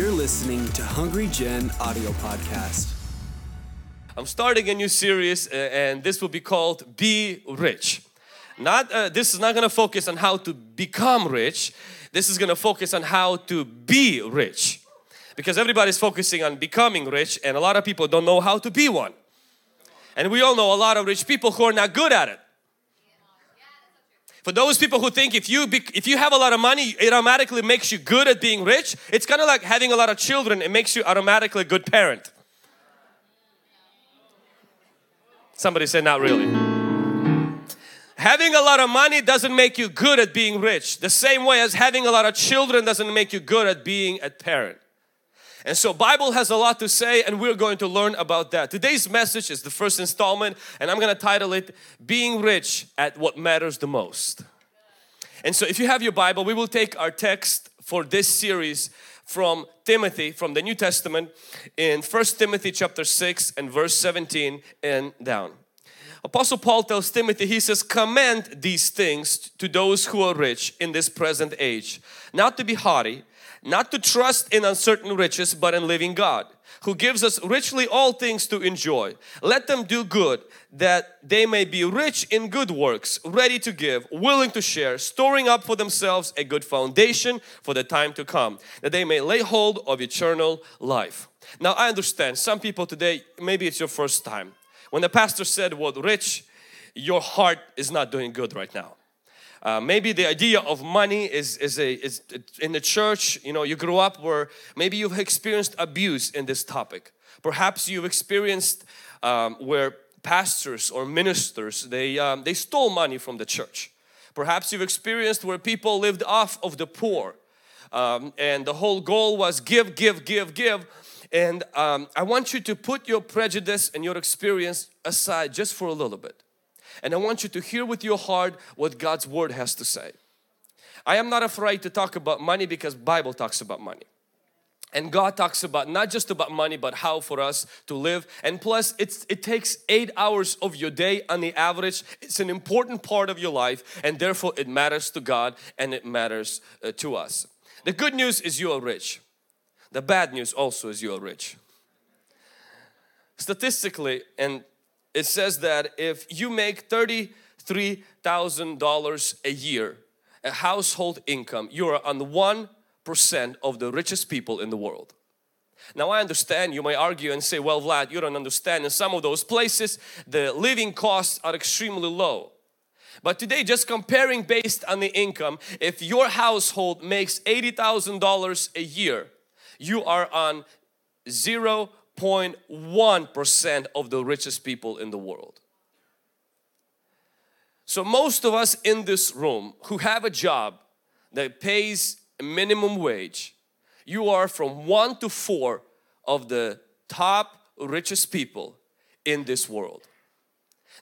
You're listening to Hungry Gen audio podcast. I'm starting a new series uh, and this will be called Be Rich. Not uh, this is not going to focus on how to become rich. This is going to focus on how to be rich. Because everybody's focusing on becoming rich and a lot of people don't know how to be one. And we all know a lot of rich people who are not good at it. For those people who think if you if you have a lot of money, it automatically makes you good at being rich. It's kind of like having a lot of children. It makes you automatically a good parent. Somebody said not really. Having a lot of money doesn't make you good at being rich. The same way as having a lot of children doesn't make you good at being a parent. And so Bible has a lot to say and we're going to learn about that. Today's message is the first installment and I'm going to title it Being Rich at What Matters the Most. And so if you have your Bible, we will take our text for this series from Timothy from the New Testament in First Timothy chapter 6 and verse 17 and down. Apostle Paul tells Timothy, he says, commend these things to those who are rich in this present age, not to be haughty, not to trust in uncertain riches but in living God who gives us richly all things to enjoy. Let them do good that they may be rich in good works, ready to give, willing to share, storing up for themselves a good foundation for the time to come, that they may lay hold of eternal life. Now I understand some people today, maybe it's your first time. When the pastor said what rich, your heart is not doing good right now. Uh, maybe the idea of money is, is, a, is in the church, you know, you grew up where maybe you've experienced abuse in this topic. Perhaps you've experienced um, where pastors or ministers, they, um, they stole money from the church. Perhaps you've experienced where people lived off of the poor um, and the whole goal was give, give, give, give. And um, I want you to put your prejudice and your experience aside just for a little bit and I want you to hear with your heart what God's Word has to say. I am not afraid to talk about money because Bible talks about money. And God talks about not just about money but how for us to live and plus it's it takes 8 hours of your day on the average it's an important part of your life and therefore it matters to God and it matters uh, to us. The good news is you are rich. The bad news also is you are rich. Statistically and it says that if you make $33,000 a year, a household income, you are on the 1% of the richest people in the world. Now I understand you may argue and say, well Vlad, you don't understand. In some of those places, the living costs are extremely low. But today, just comparing based on the income, if your household makes $80,000 a year, you are on 0.1% of the richest people in the world. So most of us in this room who have a job that pays minimum wage, you are from one to four of the top richest people in this world.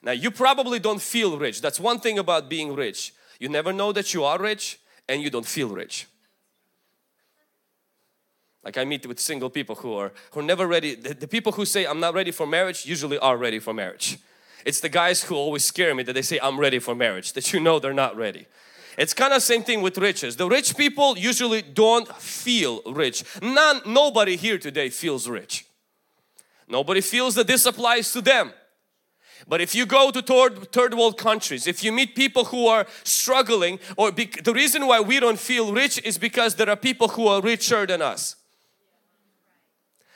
Now you probably don't feel rich. That's one thing about being rich. You never know that you are rich and you don't feel rich. Like I meet with single people who are who are never ready. The, the, people who say I'm not ready for marriage usually are ready for marriage. It's the guys who always scare me that they say I'm ready for marriage that you know they're not ready. It's kind of same thing with riches. The rich people usually don't feel rich. None, nobody here today feels rich. Nobody feels that this applies to them. But if you go to third, third world countries, if you meet people who are struggling or the reason why we don't feel rich is because there are people who are richer than us.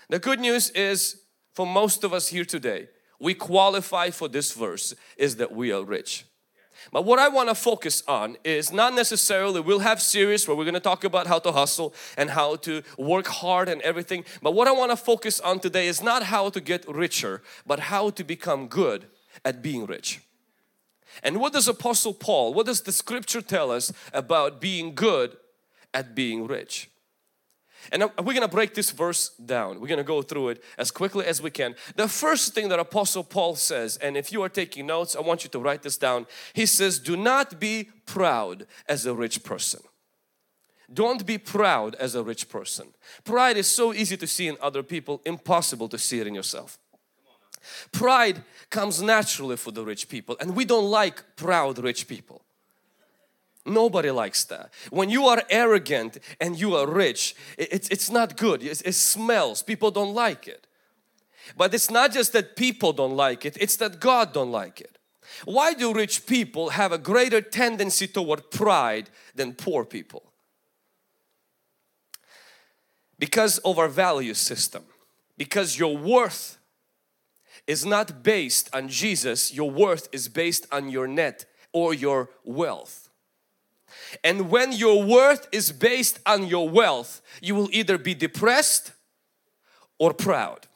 The good news is for most of us here today, we qualify for this verse is that we are rich. But what I want to focus on is not necessarily we'll have series where we're going to talk about how to hustle and how to work hard and everything. But what I want to focus on today is not how to get richer, but how to become good at being rich. And what does Apostle Paul, what does the scripture tell us about being good at being rich? And we're going to break this verse down. We're going to go through it as quickly as we can. The first thing that Apostle Paul says, and if you are taking notes, I want you to write this down. He says, do not be proud as a rich person. Don't be proud as a rich person. Pride is so easy to see in other people, impossible to see it in yourself. Pride comes naturally for the rich people and we don't like proud rich people. Nobody likes that. When you are arrogant and you are rich, it's, it's not good. It, it smells. People don't like it. But it's not just that people don't like it, it's that God don't like it. Why do rich people have a greater tendency toward pride than poor people? Because of our value system. Because your worth is not based on Jesus, your worth is based on your net or your wealth. And when your worth is based on your wealth, you will either be depressed or proud.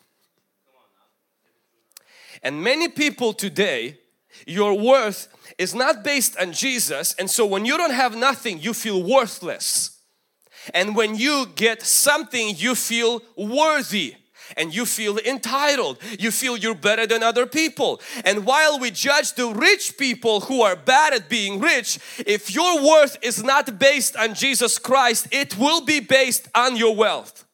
And many people today, your worth is not based on Jesus and so when you don't have nothing, you feel worthless. And when you get something, you feel worthy and you feel entitled. You feel you're better than other people. And while we judge the rich people who are bad at being rich, if your worth is not based on Jesus Christ, it will be based on your wealth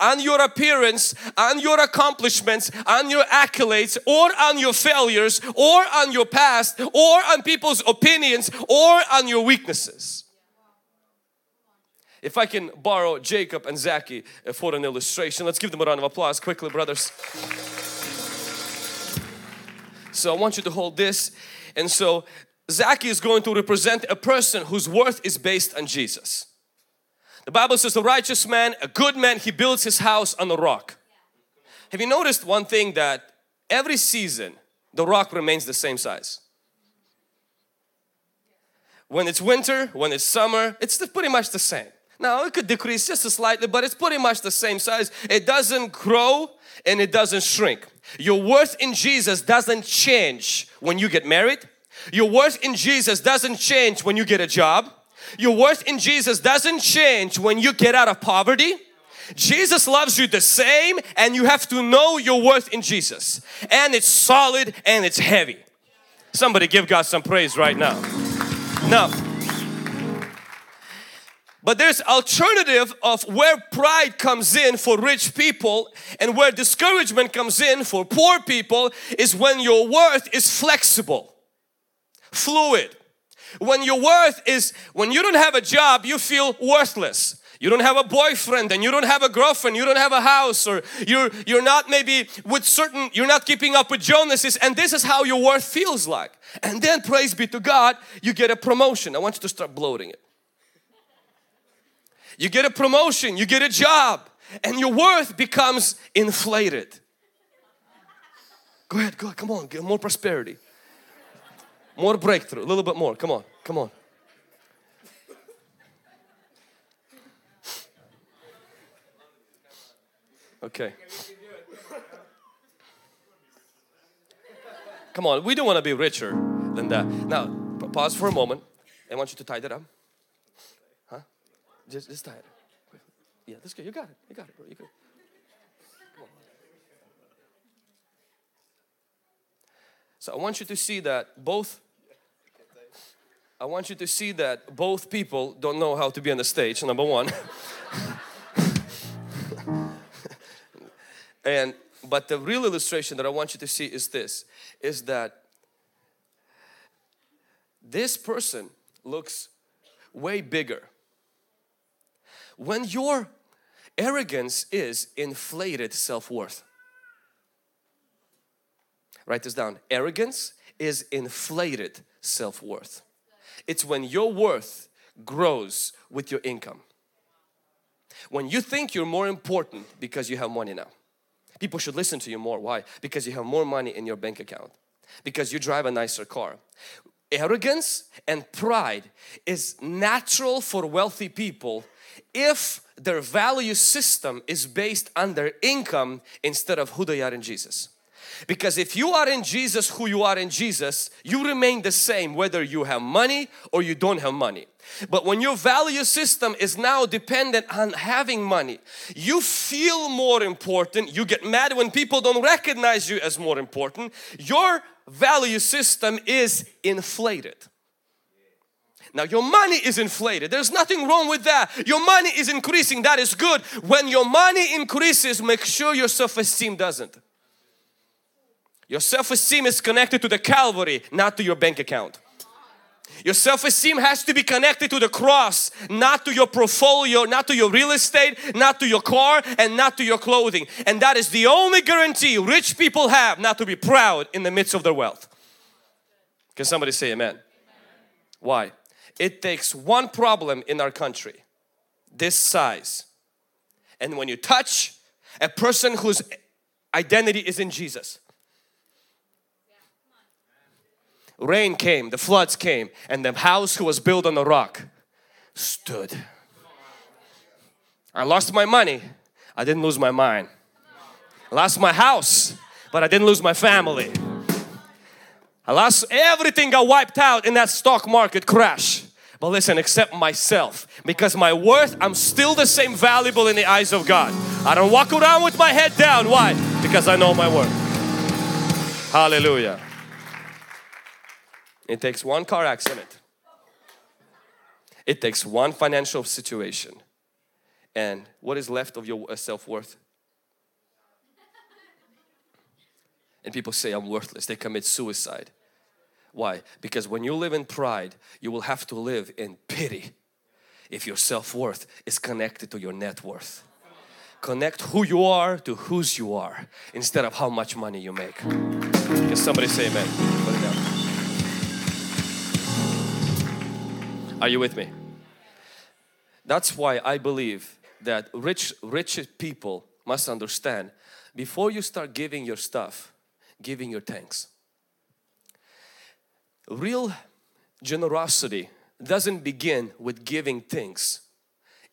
on your appearance, on your accomplishments, on your accolades, or on your failures, or on your past, or on people's opinions, or on your weaknesses. If I can borrow Jacob and Zacchaeus uh, for an illustration, let's give them a round of applause quickly, brothers. So I want you to hold this. And so Zacchaeus is going to represent a person whose worth is based on Jesus. The Bible says a righteous man, a good man, he builds his house on the rock. Have you noticed one thing that every season the rock remains the same size? When it's winter, when it's summer, it's pretty much the same. Now it could decrease just slightly, but it's pretty much the same size. It doesn't grow and it doesn't shrink. Your worth in Jesus doesn't change when you get married. Your worth in Jesus doesn't change when you get a job. Your worth in Jesus doesn't change when you get out of poverty. Jesus loves you the same and you have to know your worth in Jesus. And it's solid and it's heavy. Somebody give God some praise right now. Now, but there's alternative of where pride comes in for rich people and where discouragement comes in for poor people is when your worth is flexible, fluid. When your worth is, when you don't have a job, you feel worthless. You don't have a boyfriend and you don't have a girlfriend, you don't have a house or you're, you're not maybe with certain, you're not keeping up with Joneses and this is how your worth feels like. And then praise be to God, you get a promotion. I want you to start bloating it you get a promotion, you get a job, and your worth becomes inflated. Go ahead, go ahead, come on, get more prosperity, more breakthrough, a little bit more. Come on, come on. Okay. Come on, we don't want to be richer than that. Now, pause for a moment. I want you to tie that up. Just, just it. Yeah, that's good. You got it. You got it, bro. You good. Come on. So I want you to see that both I want you to see that both people don't know how to be on the stage, number one. and but the real illustration that I want you to see is this is that this person looks way bigger when your arrogance is inflated self-worth. Write this down. Arrogance is inflated self-worth. It's when your worth grows with your income. When you think you're more important because you have money now. People should listen to you more. Why? Because you have more money in your bank account. Because you drive a nicer car. Arrogance and pride is natural for wealthy people if their value system is based on their income instead of who they are in Jesus. Because if you are in Jesus, who you are in Jesus, you remain the same whether you have money or you don't have money. But when your value system is now dependent on having money, you feel more important. You get mad when people don't recognize you as more important. Your value system is inflated. Now your money is inflated. There's nothing wrong with that. Your money is increasing. That is good. When your money increases, make sure your self-esteem doesn't. Your self-esteem is connected to the Calvary, not to your bank account. Your self-esteem has to be connected to the cross, not to your portfolio, not to your real estate, not to your car, and not to your clothing. And that is the only guarantee rich people have not to be proud in the midst of their wealth. Can somebody say amen? amen? Why? It takes one problem in our country, this size. And when you touch a person whose identity is in Jesus, rain came, the floods came, and the house who was built on the rock stood. I lost my money, I didn't lose my mind. I lost my house, but I didn't lose my family. I lost everything got wiped out in that stock market crash. But listen, except myself, because my worth, I'm still the same valuable in the eyes of God. I don't walk around with my head down. Why? Because I know my worth. Hallelujah. It takes one car accident. It takes one financial situation. And what is left of your uh, self-worth? And people say, I'm worthless. They commit suicide. Why? Because when you live in pride, you will have to live in pity if your self-worth is connected to your net worth. Connect who you are to whose you are instead of how much money you make. Can somebody say amen? Are you with me? That's why I believe that rich, rich people must understand before you start giving your stuff, giving your thanks. Real generosity doesn't begin with giving things,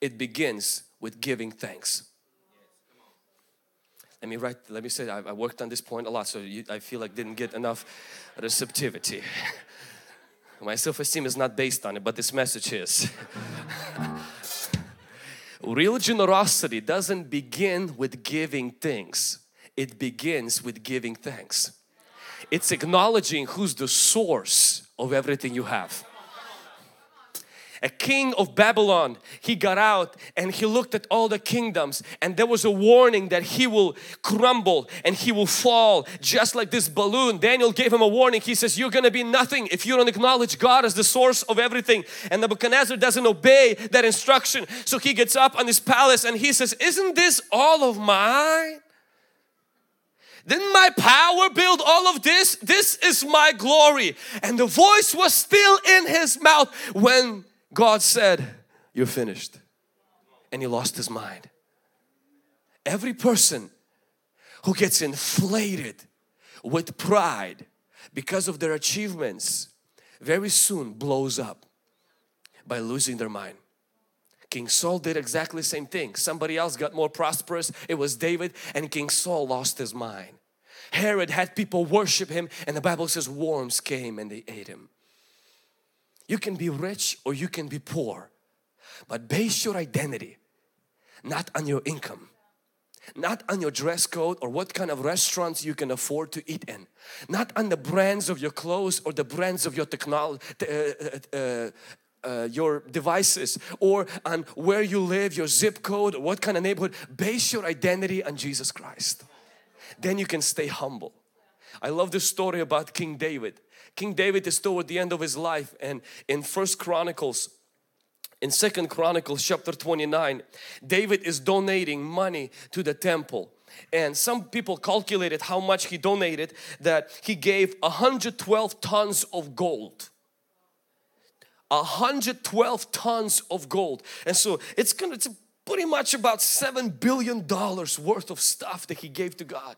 it begins with giving thanks. Let me write, let me say, I, I worked on this point a lot, so you, I feel like didn't get enough receptivity. My self-esteem is not based on it, but this message is. Real generosity doesn't begin with giving things. It begins with giving thanks. It's acknowledging who's the source of everything you have a king of Babylon, he got out and he looked at all the kingdoms and there was a warning that he will crumble and he will fall just like this balloon. Daniel gave him a warning. He says, you're gonna be nothing if you don't acknowledge God as the source of everything. And Nebuchadnezzar doesn't obey that instruction. So he gets up on his palace and he says, isn't this all of mine? Didn't my power build all of this? This is my glory. And the voice was still in his mouth when God said, You're finished. And he lost his mind. Every person who gets inflated with pride because of their achievements very soon blows up by losing their mind. King Saul did exactly the same thing. Somebody else got more prosperous. It was David and King Saul lost his mind. Herod had people worship him and the Bible says worms came and they ate him. You can be rich or you can be poor, but base your identity not on your income, not on your dress code or what kind of restaurants you can afford to eat in, not on the brands of your clothes or the brands of your technology, uh, uh, uh, your devices or on where you live, your zip code, what kind of neighborhood. Base your identity on Jesus Christ. Then you can stay humble. I love this story about King David. King David is toward the end of his life and in First Chronicles in Second Chronicles chapter 29 David is donating money to the temple and some people calculated how much he donated that he gave 112 tons of gold 112 tons of gold. And so it's gonna it's pretty much about seven billion dollars worth of stuff that he gave to God.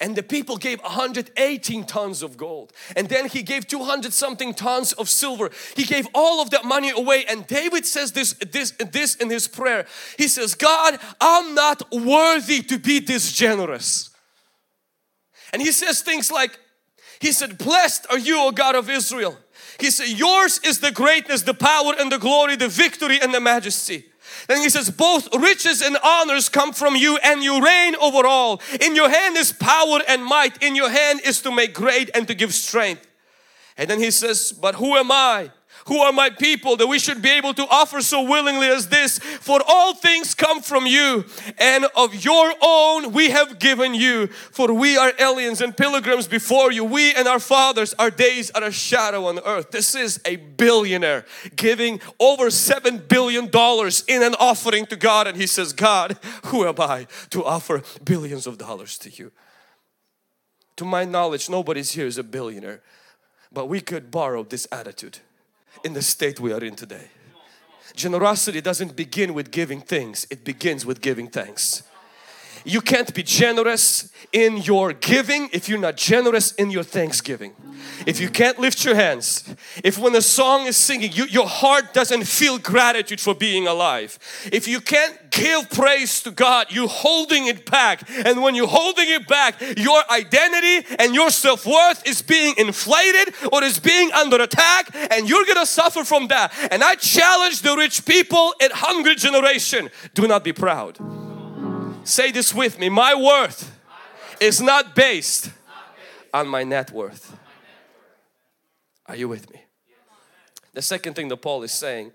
And the people gave 118 tons of gold. And then he gave 200 something tons of silver. He gave all of that money away. And David says this this this in his prayer. He says God I'm not worthy to be this generous. And he says things like he said blessed are you O God of Israel he said yours is the greatness the power and the glory the victory and the majesty then he says, both riches and honors come from you and you reign over all. In your hand is power and might. In your hand is to make great and to give strength. And then he says, but who am I? Who are my people that we should be able to offer so willingly as this. For all things come from you and of your own we have given you. For we are aliens and pilgrims before you. We and our fathers, our days are a shadow on earth. This is a billionaire giving over seven billion dollars in an offering to God and he says, God, who am I to offer billions of dollars to you? To my knowledge, nobody's here is a billionaire. But we could borrow this attitude in the state we are in today. Generosity doesn't begin with giving things, it begins with giving thanks. You can't be generous in your giving if you're not generous in your thanksgiving. If you can't lift your hands, if when the song is singing, you, your heart doesn't feel gratitude for being alive. If you can't give praise to God, you're holding it back. And when you're holding it back, your identity and your self-worth is being inflated or is being under attack and you're gonna suffer from that. And I challenge the rich people in hungry generation, do not be proud. Say this with me. My worth is not based on my net worth. Are you with me? The second thing that Paul is saying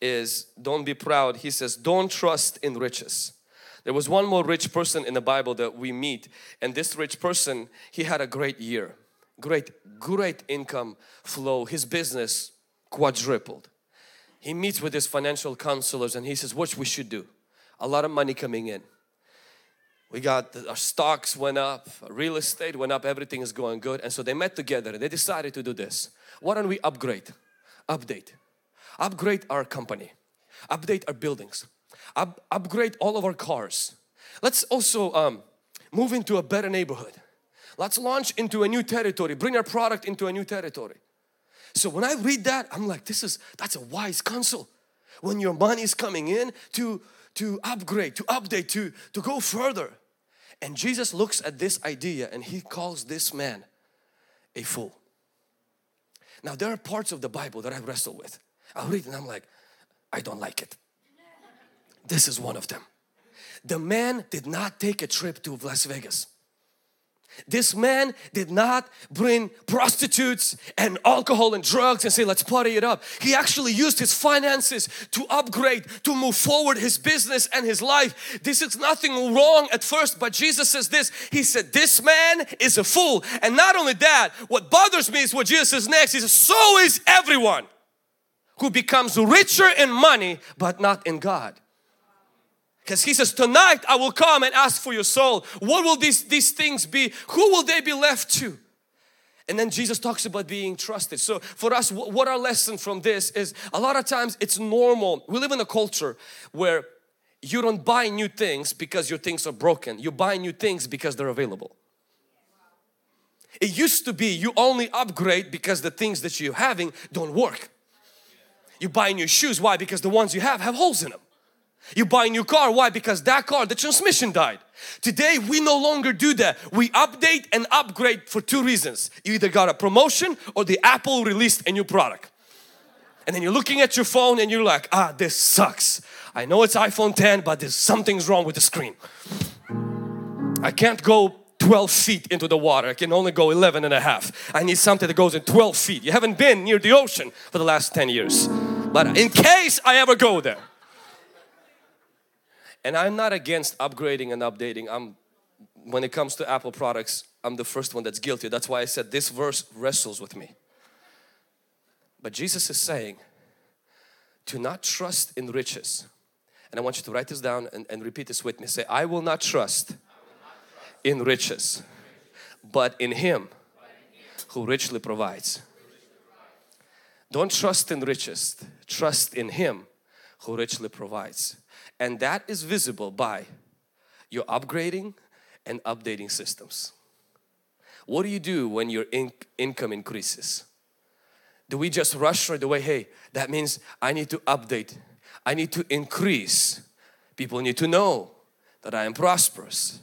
is don't be proud. He says don't trust in riches. There was one more rich person in the Bible that we meet and this rich person he had a great year. Great, great income flow. His business quadrupled. He meets with his financial counselors and he says what we should do. A lot of money coming in we got our stocks went up real estate went up everything is going good. And so they met together and they decided to do this. Why don't we upgrade update upgrade our company update our buildings up, upgrade all of our cars. Let's also um, move into a better neighborhood. Let's launch into a new territory bring our product into a new territory. So when I read that I'm like this is that's a wise counsel. When your money is coming in to to upgrade to update to to go further and Jesus looks at this idea and he calls this man a fool. Now there are parts of the Bible that I wrestle with. I read and I'm like, I don't like it. This is one of them. The man did not take a trip to Las Vegas. This man did not bring prostitutes and alcohol and drugs and say let's party it up. He actually used his finances to upgrade, to move forward his business and his life. This is nothing wrong at first but Jesus says this. He said this man is a fool and not only that what bothers me is what Jesus says next. He says so is everyone who becomes richer in money but not in God. Because he says, tonight I will come and ask for your soul. What will these, these things be? Who will they be left to? And then Jesus talks about being trusted. So for us, what our lesson from this is a lot of times it's normal. We live in a culture where you don't buy new things because your things are broken. You buy new things because they're available. It used to be you only upgrade because the things that you're having don't work. You buy new shoes. Why? Because the ones you have have holes in them. You buy a new car, why? Because that car, the transmission died. Today we no longer do that. We update and upgrade for two reasons. You either got a promotion or the Apple released a new product. And then you're looking at your phone and you're like, ah, this sucks. I know it's iPhone 10, but there's something's wrong with the screen. I can't go 12 feet into the water. I can only go 11 and a half. I need something that goes in 12 feet. You haven't been near the ocean for the last 10 years. But in case I ever go there, and I'm not against upgrading and updating. I'm when it comes to Apple products, I'm the first one that's guilty. That's why I said this verse wrestles with me. But Jesus is saying to not trust in riches. And I want you to write this down and, and repeat this with me. Say, I will not trust in riches, but in Him who richly provides. Don't trust in riches, trust in Him who richly provides and that is visible by your upgrading and updating systems. What do you do when your in income increases? Do we just rush right away? Hey, that means I need to update. I need to increase. People need to know that I am prosperous.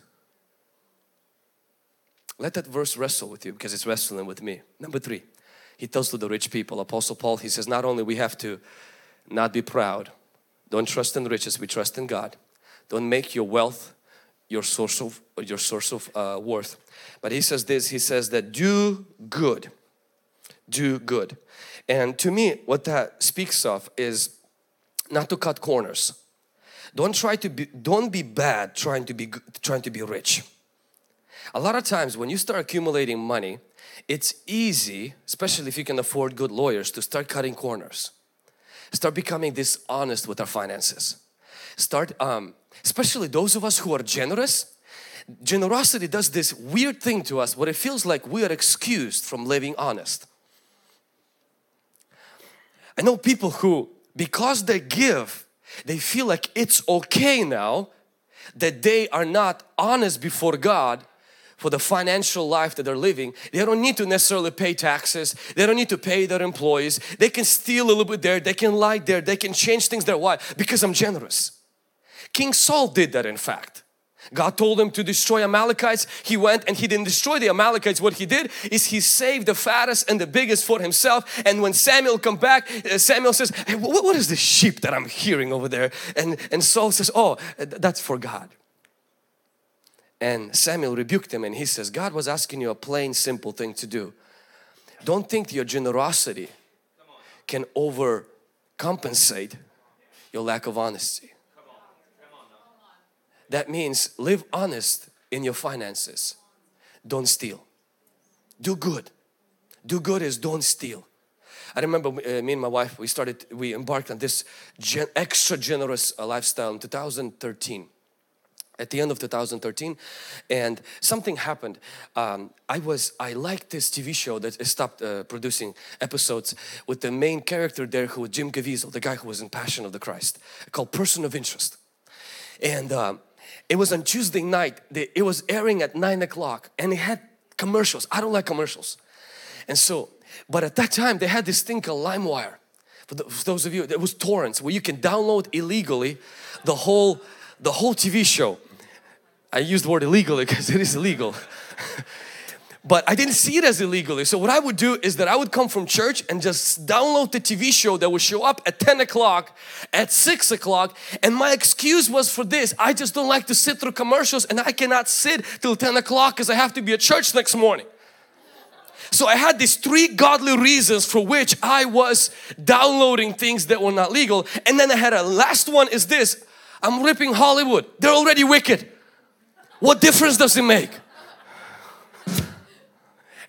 Let that verse wrestle with you because it's wrestling with me. Number three, he tells to the rich people, Apostle Paul, he says not only we have to not be proud, don't trust in riches, we trust in God. Don't make your wealth your source of your source of uh, worth. But he says this, he says that do good. do good. And to me, what that speaks of is not to cut corners. Don't try to be, don't be bad trying to be, trying to be rich. A lot of times when you start accumulating money, it's easy, especially if you can afford good lawyers, to start cutting corners. Start becoming dishonest with our finances. Start, um, especially those of us who are generous, generosity does this weird thing to us where it feels like we are excused from living honest. I know people who, because they give, they feel like it's okay now that they are not honest before God for the financial life that they're living. They don't need to necessarily pay taxes. They don't need to pay their employees. They can steal a little bit there. They can lie there. They can change things there. Why? Because I'm generous. King Saul did that in fact. God told him to destroy Amalekites. He went and he didn't destroy the Amalekites. What he did is he saved the fattest and the biggest for himself. And when Samuel come back, uh, Samuel says, hey, what, what is this sheep that I'm hearing over there? And, and Saul says, oh, that's for God. And Samuel rebuked him and he says, God was asking you a plain simple thing to do. Don't think your generosity can overcompensate your lack of honesty. That means live honest in your finances. Don't steal. Do good. Do good is don't steal. I remember uh, me and my wife, we started, we embarked on this gen extra generous uh, lifestyle in 2013 at the end of 2013 and something happened. Um, I was I liked this TV show that stopped uh, producing episodes with the main character there who was Jim Caviezel the guy who was in Passion of the Christ called Person of Interest. And um, it was on Tuesday night it was airing at 9 o'clock and it had commercials. I don't like commercials. And so but at that time they had this thing called LimeWire. For, for those of you it was torrents where you can download illegally the whole the whole TV show I use the word illegally because it is illegal. but I didn't see it as illegally. So what I would do is that I would come from church and just download the TV show that would show up at 10 o'clock, at 6 o'clock. And my excuse was for this. I just don't like to sit through commercials and I cannot sit till 10 o'clock because I have to be at church next morning. So I had these three godly reasons for which I was downloading things that were not legal. And then I had a last one is this. I'm ripping Hollywood. They're already wicked. What difference does it make?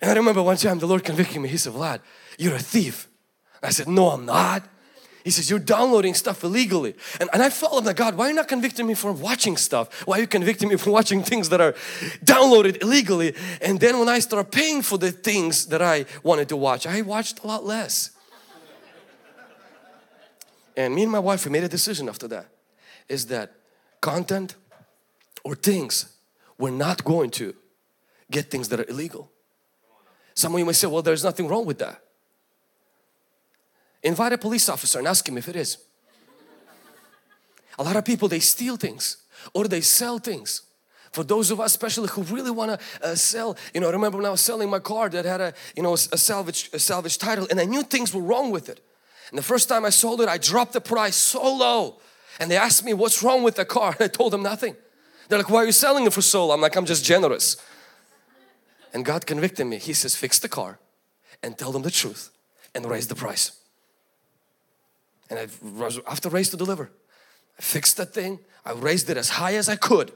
And I remember one time the Lord convicted me. He said, Vlad, you're a thief. I said, no, I'm not. He says, you're downloading stuff illegally. And, and I felt like, God, why are you not convicting me for watching stuff? Why are you convicting me for watching things that are downloaded illegally? And then when I started paying for the things that I wanted to watch, I watched a lot less. And me and my wife, we made a decision after that. Is that content or things we're not going to get things that are illegal. Some of you may say, well, there's nothing wrong with that. Invite a police officer and ask him if it is. A lot of people, they steal things or they sell things. For those of us especially who really want to uh, sell, you know, I remember when I was selling my car that had a, you know, a salvage, a salvage title and I knew things were wrong with it. And the first time I sold it, I dropped the price so low. And they asked me, what's wrong with the car? And I told them nothing. They're like, why are you selling it for so? I'm like, I'm just generous. And God convicted me. He says, fix the car and tell them the truth and raise the price. And I after raise to deliver. I fixed that thing. I raised it as high as I could.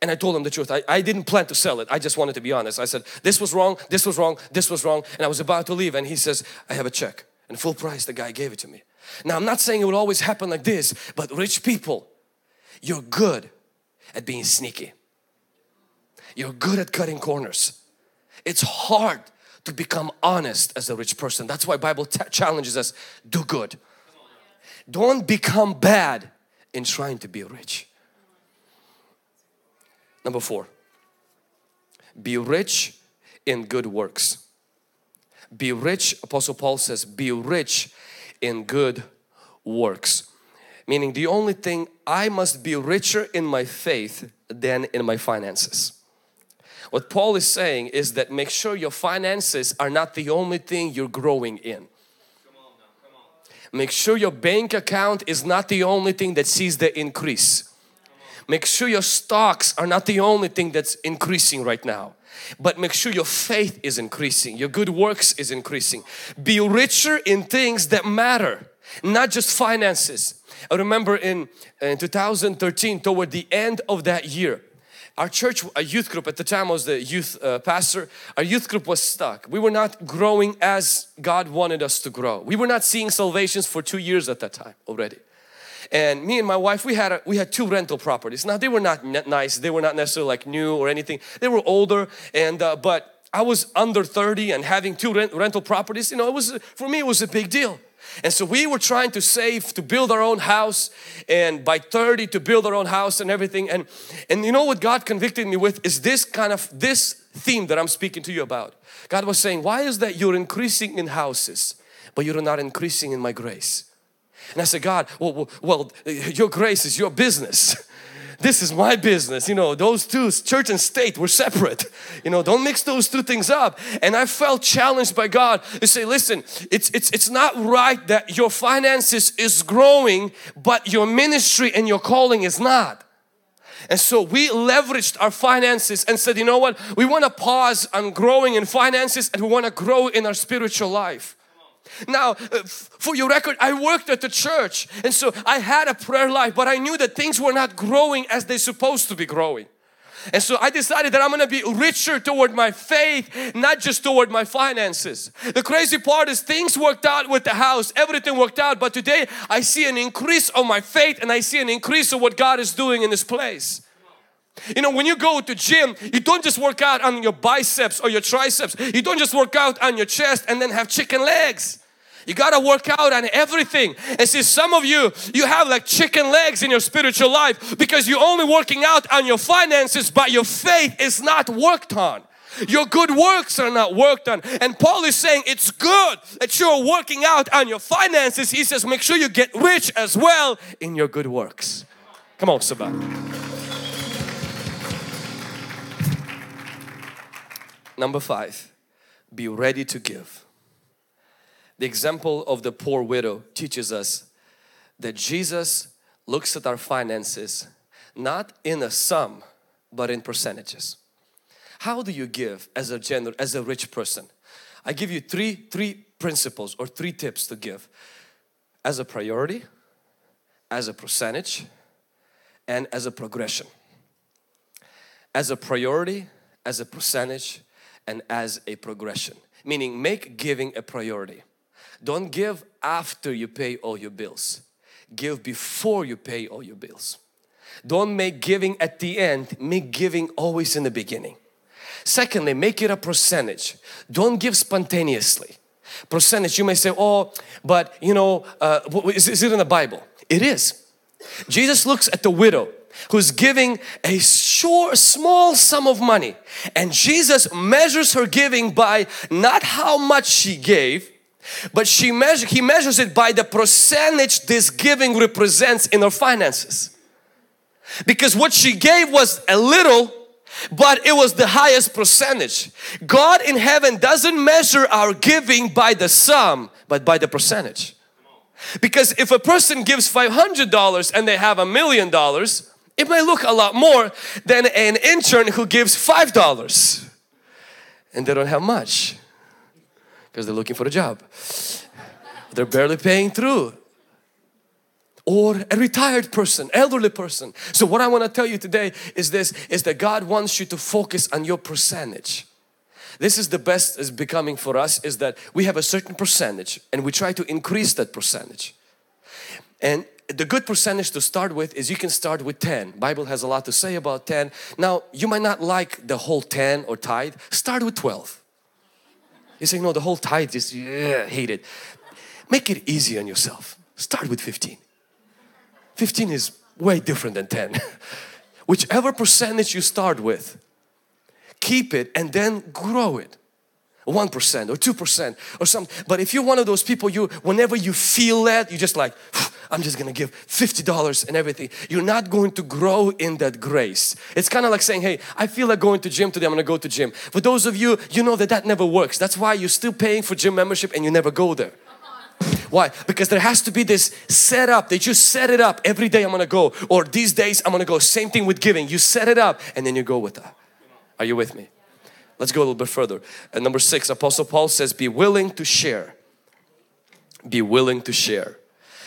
And I told them the truth. I, I didn't plan to sell it. I just wanted to be honest. I said, this was wrong, this was wrong, this was wrong. And I was about to leave and he says, I have a check. And full price, the guy gave it to me. Now I'm not saying it would always happen like this, but rich people, you're good at being sneaky. You're good at cutting corners. It's hard to become honest as a rich person. That's why Bible challenges us, do good. Don't become bad in trying to be rich. Number four, be rich in good works. Be rich, Apostle Paul says, be rich in good works. Meaning the only thing I must be richer in my faith than in my finances. What Paul is saying is that make sure your finances are not the only thing you're growing in. Make sure your bank account is not the only thing that sees the increase. Make sure your stocks are not the only thing that's increasing right now. But make sure your faith is increasing, your good works is increasing. Be richer in things that matter, not just finances. I remember in, in 2013, toward the end of that year, our church, a youth group at the time I was the youth uh, pastor, our youth group was stuck. We were not growing as God wanted us to grow. We were not seeing salvations for two years at that time already. And me and my wife, we had a, we had two rental properties. Now they were not nice. They were not necessarily like new or anything. They were older, and uh, but I was under 30 and having two rent, rental properties. You know, it was for me it was a big deal. And so we were trying to save to build our own house and by 30 to build our own house and everything. And, and you know what God convicted me with is this kind of this theme that I'm speaking to you about. God was saying, why is that you're increasing in houses but you're not increasing in my grace? And I said, God, well, well, your grace is your business. this is my business. You know those two church and state were separate. You know don't mix those two things up. And I felt challenged by God to say listen it's it's it's not right that your finances is growing but your ministry and your calling is not. And so we leveraged our finances and said you know what? We want to pause on growing in finances and we want to grow in our spiritual life now, uh, for your record, I worked at the church and so I had a prayer life, but I knew that things were not growing as they're supposed to be growing. And so I decided that I'm going to be richer toward my faith, not just toward my finances. The crazy part is things worked out with the house, everything worked out, but today I see an increase of my faith and I see an increase of what God is doing in this place. You know, when you go to gym, you don't just work out on your biceps or your triceps. You don't just work out on your chest and then have chicken legs. You got to work out on everything. And see, some of you, you have like chicken legs in your spiritual life because you're only working out on your finances, but your faith is not worked on. Your good works are not worked on. And Paul is saying it's good that you're working out on your finances. He says, make sure you get rich as well in your good works. Come on, somebody. Number five, be ready to give. The example of the poor widow teaches us that Jesus looks at our finances not in a sum but in percentages. How do you give as a general, as a rich person? I give you three three principles or three tips to give as a priority, as a percentage, and as a progression. As a priority, as a percentage, and as a progression. Meaning make giving a priority. Don't give after you pay all your bills. Give before you pay all your bills. Don't make giving at the end, make giving always in the beginning. Secondly, make it a percentage. Don't give spontaneously. Percentage, you may say, oh, but you know, uh, is, is it in the Bible? It is. Jesus looks at the widow who's giving a short, small sum of money and Jesus measures her giving by not how much she gave but she measure, he measures it by the percentage this giving represents in her finances. Because what she gave was a little, but it was the highest percentage. God in heaven doesn't measure our giving by the sum, but by the percentage. Because if a person gives $500 and they have a million dollars, it may look a lot more than an intern who gives $5 and they don't have much because they're looking for a job. They're barely paying through. Or a retired person, elderly person. So what I want to tell you today is this, is that God wants you to focus on your percentage. This is the best is becoming for us is that we have a certain percentage and we try to increase that percentage. And the good percentage to start with is you can start with 10. Bible has a lot to say about 10. Now you might not like the whole 10 or tithe. Start with 12. You say, no, the whole tithe is, yeah, hate it. Make it easy on yourself. Start with 15. 15 is way different than 10. Whichever percentage you start with, keep it and then grow it. 1% or 2% or something. But if you're one of those people, you whenever you feel that, you just like, I'm just gonna give $50 and everything. You're not going to grow in that grace. It's kind of like saying, hey, I feel like going to gym today, I'm gonna go to gym. For those of you, you know that that never works. That's why you're still paying for gym membership and you never go there. Why? Because there has to be this setup. They just set it up. Every day I'm gonna go, or these days I'm gonna go. Same thing with giving. You set it up and then you go with that. Are you with me? Let's go a little bit further. And number six, Apostle Paul says, be willing to share. Be willing to share.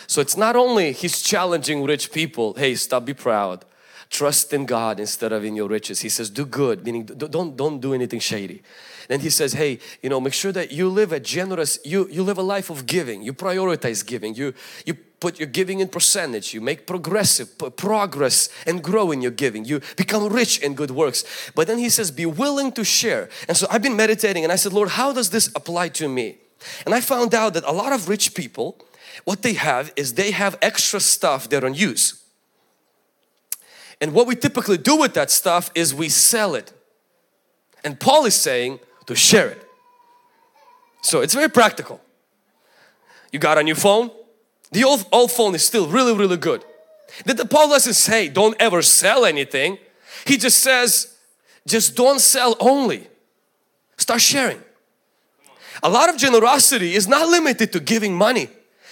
So it's not only he's challenging rich people, hey, stop, be proud. Trust in God instead of in your riches. He says, do good, meaning don't, don't do anything shady. Then he says, hey, you know, make sure that you live a generous, you, you live a life of giving. You prioritize giving. You, you put your giving in percentage. You make progressive progress and grow in your giving. You become rich in good works. But then he says, be willing to share. And so I've been meditating and I said, Lord, how does this apply to me? And I found out that a lot of rich people, what they have is they have extra stuff they don't use. And what we typically do with that stuff is we sell it. And Paul is saying to share it. So it's very practical. You got a new phone? The old, old phone is still really, really good. That the Paul doesn't say don't ever sell anything. He just says just don't sell only. Start sharing. A lot of generosity is not limited to giving money.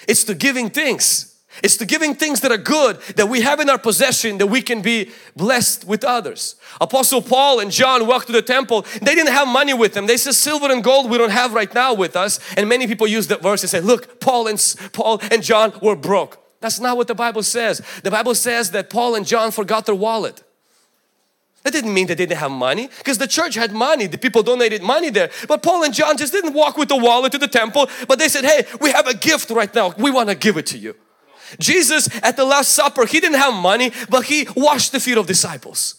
It's to giving things. It's to giving things that are good that we have in our possession that we can be blessed with others. Apostle Paul and John walked to the temple. They didn't have money with them. They said silver and gold we don't have right now with us. And many people use that verse and say, look, Paul and Paul and John were broke. That's not what the Bible says. The Bible says that Paul and John forgot their wallet. That didn't mean they didn't have money because the church had money. The people donated money there. But Paul and John just didn't walk with the wallet to the temple, but they said, hey, we have a gift right now. We want to give it to you. Jesus at the Last Supper, He didn't have money, but He washed the feet of disciples.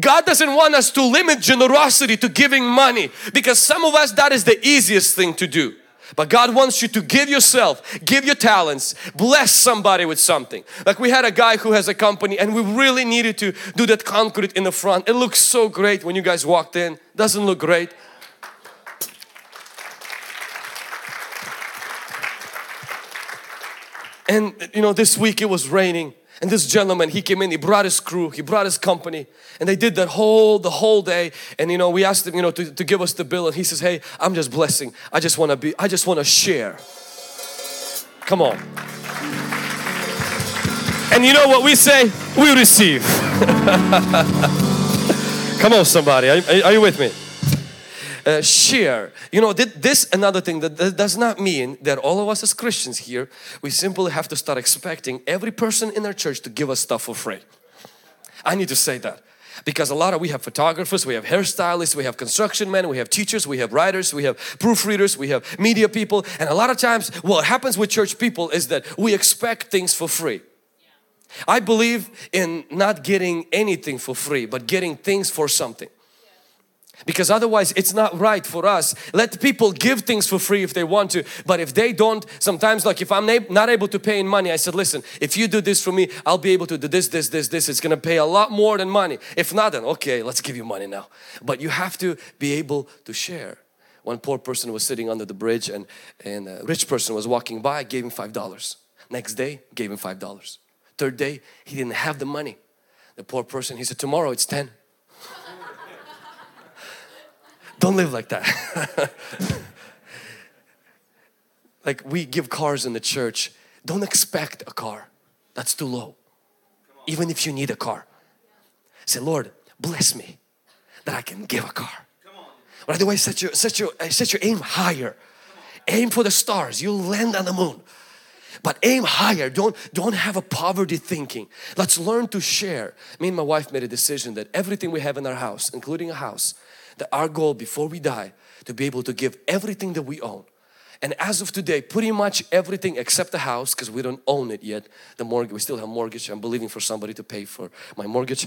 God doesn't want us to limit generosity to giving money because some of us that is the easiest thing to do. But God wants you to give yourself, give your talents, bless somebody with something. Like we had a guy who has a company and we really needed to do that concrete in the front. It looks so great when you guys walked in. Doesn't look great. And you know, this week it was raining and this gentleman, he came in, he brought his crew, he brought his company and they did that whole, the whole day. And you know, we asked him, you know, to, to give us the bill and he says, hey, I'm just blessing. I just want to be, I just want to share. Come on. And you know what we say? We receive. Come on somebody, are, are you with me? Uh, share. You know, this another thing that, that does not mean that all of us as Christians here, we simply have to start expecting every person in our church to give us stuff for free. I need to say that because a lot of we have photographers we have hairstylists we have construction men we have teachers we have writers we have proofreaders we have media people and a lot of times what happens with church people is that we expect things for free I believe in not getting anything for free but getting things for something because otherwise it's not right for us. Let people give things for free if they want to. But if they don't sometimes like if I'm not able to pay in money I said listen if you do this for me I'll be able to do this this this this. It's gonna pay a lot more than money. If not then okay let's give you money now. But you have to be able to share. One poor person was sitting under the bridge and and a rich person was walking by gave him five dollars. Next day gave him five dollars. Third day he didn't have the money. The poor person he said tomorrow it's ten don't live like that. like we give cars in the church. Don't expect a car. That's too low. Even if you need a car. Say, Lord, bless me that I can give a car. Right away, set your, set your, uh, set your aim higher. Aim for the stars. You'll land on the moon. But aim higher. Don't, don't have a poverty thinking. Let's learn to share. Me and my wife made a decision that everything we have in our house, including a house, that our goal before we die to be able to give everything that we own. And as of today pretty much everything except the house because we don't own it yet the mortgage we still have mortgage. I'm believing for somebody to pay for my mortgage.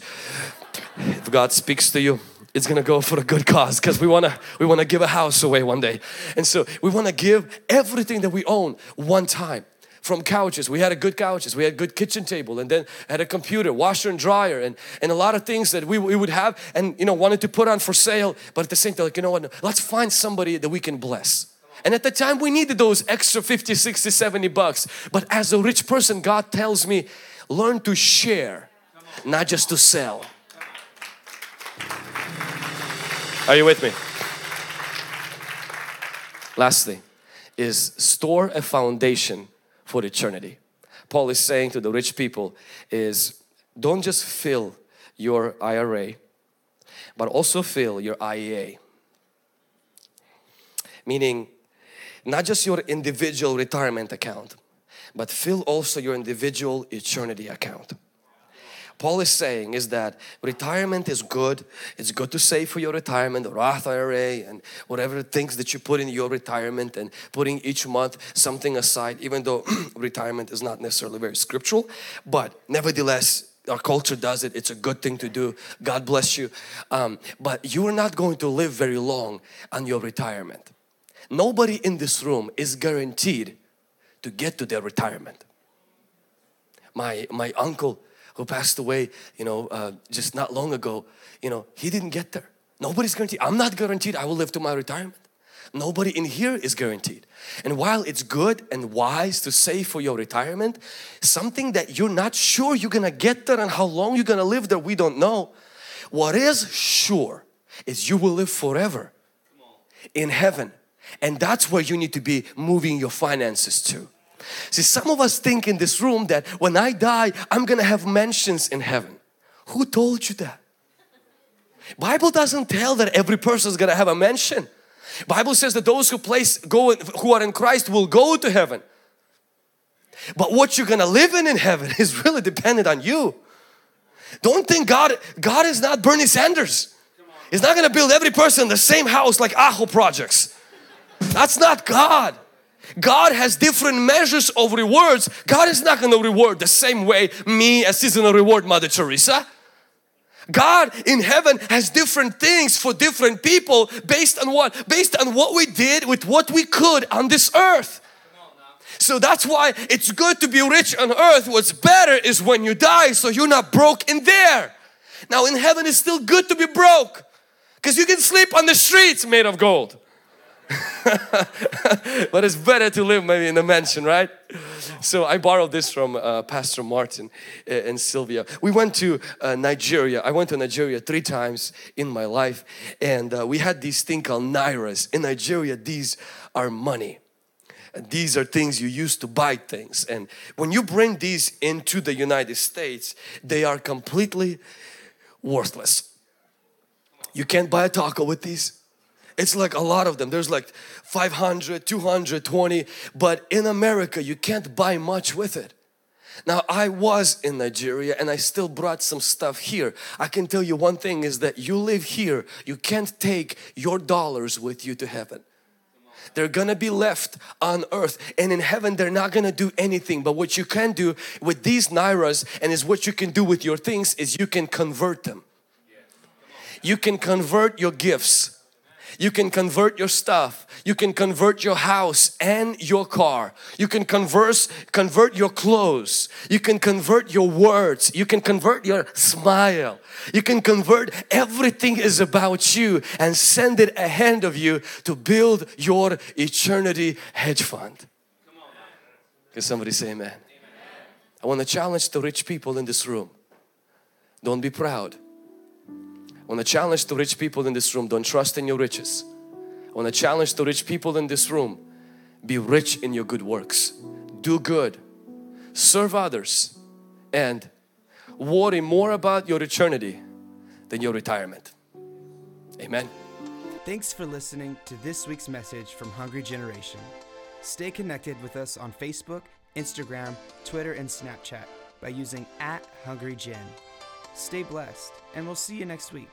If God speaks to you it's gonna go for a good cause because we wanna we wanna give a house away one day. And so we wanna give everything that we own one time from couches. We had a good couches, we had good kitchen table and then had a computer, washer and dryer and, and a lot of things that we, we would have and you know wanted to put on for sale but at the same time like you know what let's find somebody that we can bless. And at the time we needed those extra 50, 60, 70 bucks. But as a rich person God tells me learn to share not just to sell. Are you with me? Lastly, is store a foundation for eternity. Paul is saying to the rich people is don't just fill your IRA but also fill your IEA. Meaning not just your individual retirement account but fill also your individual eternity account. Paul is saying is that retirement is good. It's good to save for your retirement, Roth IRA and whatever things that you put in your retirement and putting each month something aside even though retirement is not necessarily very scriptural. But nevertheless our culture does it. It's a good thing to do. God bless you. Um, but you are not going to live very long on your retirement. Nobody in this room is guaranteed to get to their retirement. My my uncle who passed away, you know, uh, just not long ago, you know, he didn't get there. Nobody's guaranteed. I'm not guaranteed I will live to my retirement. Nobody in here is guaranteed. And while it's good and wise to save for your retirement, something that you're not sure you're gonna get there and how long you're gonna live there, we don't know. What is sure is you will live forever in heaven. And that's where you need to be moving your finances to. See, some of us think in this room that when I die, I'm gonna have mansions in heaven. Who told you that? Bible doesn't tell that every person is gonna have a mansion. Bible says that those who place go who are in Christ will go to heaven. But what you're gonna live in in heaven is really dependent on you. Don't think God God is not Bernie Sanders. He's not gonna build every person the same house like Aho projects. That's not God. God has different measures of rewards. God is not going to reward the same way me as He's going to reward Mother Teresa. God in heaven has different things for different people based on what? Based on what we did with what we could on this earth. So that's why it's good to be rich on earth. What's better is when you die so you're not broke in there. Now in heaven it's still good to be broke because you can sleep on the streets made of gold. but it's better to live maybe in a mansion, right? So I borrowed this from uh, Pastor Martin uh, and Sylvia. We went to uh, Nigeria. I went to Nigeria three times in my life and uh, we had this thing called Nairas. In Nigeria, these are money. These are things you use to buy things and when you bring these into the United States, they are completely worthless. You can't buy a taco with these it's like a lot of them. There's like 500, 220, but in America you can't buy much with it. Now I was in Nigeria and I still brought some stuff here. I can tell you one thing is that you live here, you can't take your dollars with you to heaven. They're gonna be left on earth and in heaven they're not gonna do anything but what you can do with these nairas and is what you can do with your things is you can convert them. You can convert your gifts you can convert your stuff. You can convert your house and your car. You can converse, convert your clothes. You can convert your words. You can convert your smile. You can convert everything is about you and send it ahead of you to build your eternity hedge fund. Can somebody say amen? amen? I want to challenge the rich people in this room. Don't be proud. I want to challenge the rich people in this room, don't trust in your riches. I want to challenge the rich people in this room, be rich in your good works. Do good, serve others and worry more about your eternity than your retirement. Amen. Thanks for listening to this week's message from Hungry Generation. Stay connected with us on Facebook, Instagram, Twitter, and Snapchat by using at HungryGen. Stay blessed, and we'll see you next week.